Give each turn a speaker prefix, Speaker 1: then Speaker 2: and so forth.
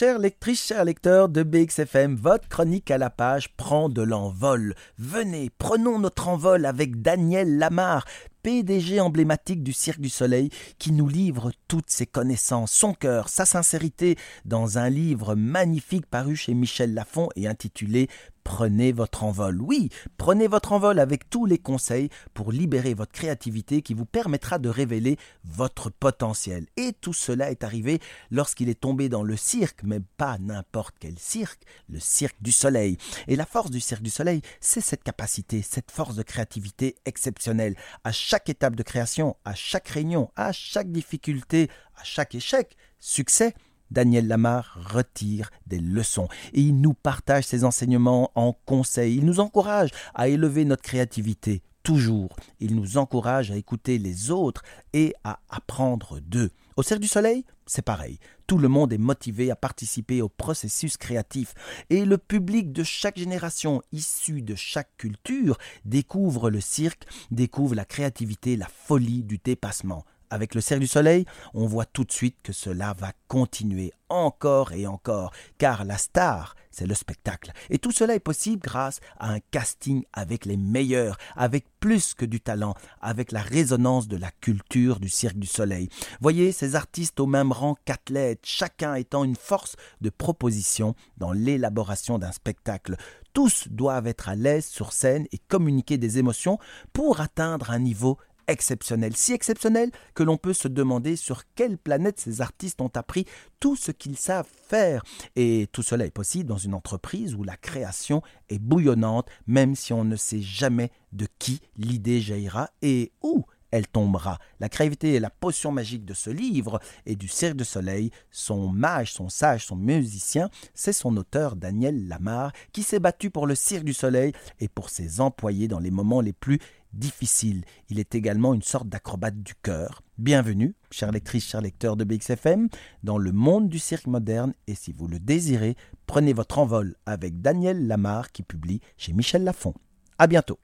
Speaker 1: Chères lectrices, chers lecteurs de BXFM, votre chronique à la page prend de l'envol. Venez, prenons notre envol avec Daniel Lamar, PDG emblématique du Cirque du Soleil, qui nous livre toutes ses connaissances, son cœur, sa sincérité, dans un livre magnifique paru chez Michel Lafon et intitulé Prenez votre envol. Oui, prenez votre envol avec tous les conseils pour libérer votre créativité qui vous permettra de révéler votre potentiel. Et tout cela est arrivé lorsqu'il est tombé dans le cirque, mais pas n'importe quel cirque, le cirque du soleil. Et la force du cirque du soleil, c'est cette capacité, cette force de créativité exceptionnelle. À chaque étape de création, à chaque réunion, à chaque difficulté, à chaque échec, succès, Daniel Lamar retire des leçons et il nous partage ses enseignements en conseils. Il nous encourage à élever notre créativité toujours. Il nous encourage à écouter les autres et à apprendre d'eux. Au Cirque du Soleil, c'est pareil. Tout le monde est motivé à participer au processus créatif et le public de chaque génération, issu de chaque culture, découvre le cirque, découvre la créativité, la folie du dépassement. Avec le Cirque du Soleil, on voit tout de suite que cela va continuer encore et encore, car la star, c'est le spectacle. Et tout cela est possible grâce à un casting avec les meilleurs, avec plus que du talent, avec la résonance de la culture du Cirque du Soleil. Voyez ces artistes au même rang qu'athlètes, chacun étant une force de proposition dans l'élaboration d'un spectacle. Tous doivent être à l'aise sur scène et communiquer des émotions pour atteindre un niveau exceptionnel, si exceptionnel que l'on peut se demander sur quelle planète ces artistes ont appris tout ce qu'ils savent faire. Et tout cela est possible dans une entreprise où la création est bouillonnante, même si on ne sait jamais de qui l'idée jaillira et où elle tombera. La créativité est la potion magique de ce livre et du Cirque de Soleil. Son mage, son sage, son musicien, c'est son auteur Daniel Lamar qui s'est battu pour le Cirque du Soleil et pour ses employés dans les moments les plus difficile. Il est également une sorte d'acrobate du cœur. Bienvenue, chère lectrice, chers lecteurs de BXFM, dans le monde du cirque moderne et si vous le désirez, prenez votre envol avec Daniel Lamar qui publie chez Michel Lafon. À bientôt.